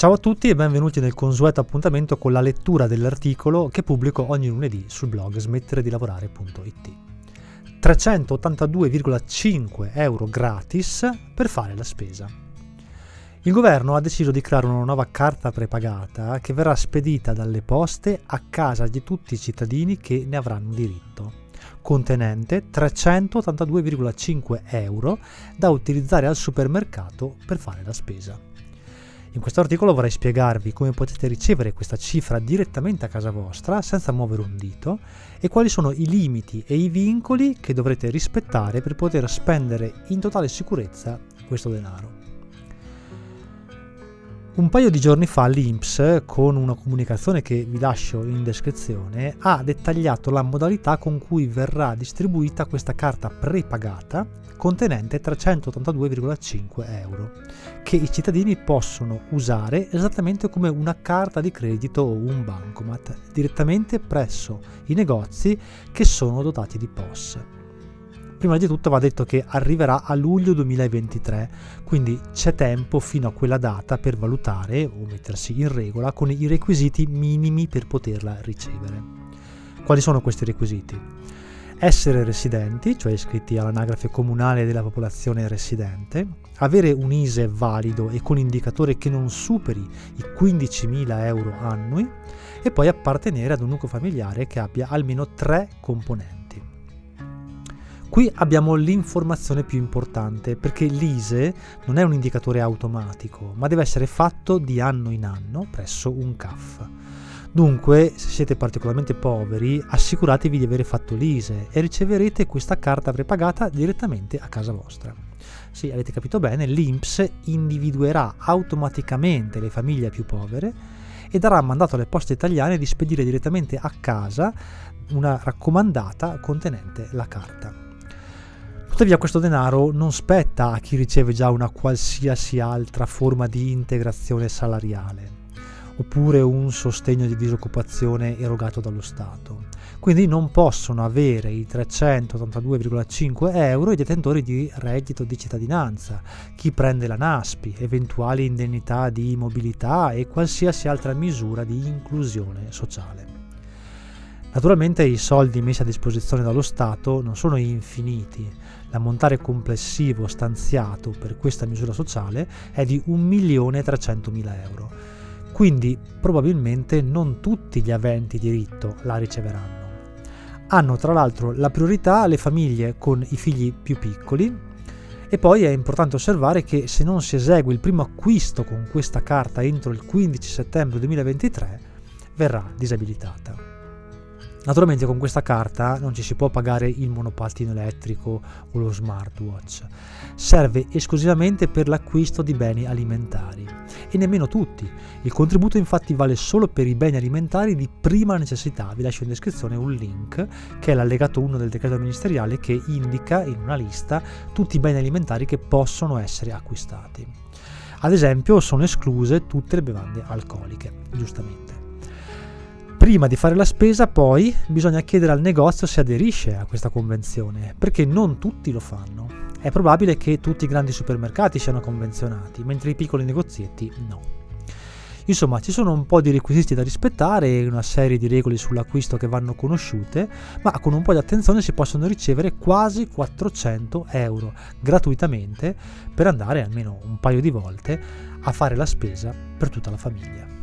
Ciao a tutti e benvenuti nel consueto appuntamento con la lettura dell'articolo che pubblico ogni lunedì sul blog smettere di lavorare.it. 382,5 euro gratis per fare la spesa. Il governo ha deciso di creare una nuova carta prepagata che verrà spedita dalle poste a casa di tutti i cittadini che ne avranno diritto, contenente 382,5 euro da utilizzare al supermercato per fare la spesa. In questo articolo vorrei spiegarvi come potete ricevere questa cifra direttamente a casa vostra senza muovere un dito e quali sono i limiti e i vincoli che dovrete rispettare per poter spendere in totale sicurezza questo denaro. Un paio di giorni fa l'INPS, con una comunicazione che vi lascio in descrizione, ha dettagliato la modalità con cui verrà distribuita questa carta prepagata contenente 382,5 euro, che i cittadini possono usare esattamente come una carta di credito o un bancomat, direttamente presso i negozi che sono dotati di POS. Prima di tutto va detto che arriverà a luglio 2023, quindi c'è tempo fino a quella data per valutare o mettersi in regola con i requisiti minimi per poterla ricevere. Quali sono questi requisiti? Essere residenti, cioè iscritti all'anagrafe comunale della popolazione residente, avere un ISE valido e con indicatore che non superi i 15.000 euro annui e poi appartenere ad un nucleo familiare che abbia almeno tre componenti. Qui abbiamo l'informazione più importante perché l'ISE non è un indicatore automatico, ma deve essere fatto di anno in anno presso un CAF. Dunque, se siete particolarmente poveri, assicuratevi di avere fatto l'ISE e riceverete questa carta prepagata direttamente a casa vostra. Sì, avete capito bene, l'INPS individuerà automaticamente le famiglie più povere e darà mandato alle poste italiane di spedire direttamente a casa una raccomandata contenente la carta. Tuttavia questo denaro non spetta a chi riceve già una qualsiasi altra forma di integrazione salariale oppure un sostegno di disoccupazione erogato dallo Stato. Quindi non possono avere i 382,5 euro i detentori di reddito di cittadinanza, chi prende la NASPI, eventuali indennità di mobilità e qualsiasi altra misura di inclusione sociale. Naturalmente i soldi messi a disposizione dallo Stato non sono infiniti, l'ammontare complessivo stanziato per questa misura sociale è di 1.300.000 euro, quindi probabilmente non tutti gli aventi diritto la riceveranno. Hanno tra l'altro la priorità le famiglie con i figli più piccoli e poi è importante osservare che se non si esegue il primo acquisto con questa carta entro il 15 settembre 2023 verrà disabilitata. Naturalmente con questa carta non ci si può pagare il monopattino elettrico o lo smartwatch. Serve esclusivamente per l'acquisto di beni alimentari e nemmeno tutti. Il contributo infatti vale solo per i beni alimentari di prima necessità. Vi lascio in descrizione un link che è l'allegato 1 del decreto ministeriale che indica in una lista tutti i beni alimentari che possono essere acquistati. Ad esempio sono escluse tutte le bevande alcoliche, giustamente. Prima di fare la spesa poi bisogna chiedere al negozio se aderisce a questa convenzione, perché non tutti lo fanno. È probabile che tutti i grandi supermercati siano convenzionati, mentre i piccoli negozietti no. Insomma, ci sono un po' di requisiti da rispettare e una serie di regole sull'acquisto che vanno conosciute, ma con un po' di attenzione si possono ricevere quasi 400 euro gratuitamente per andare almeno un paio di volte a fare la spesa per tutta la famiglia.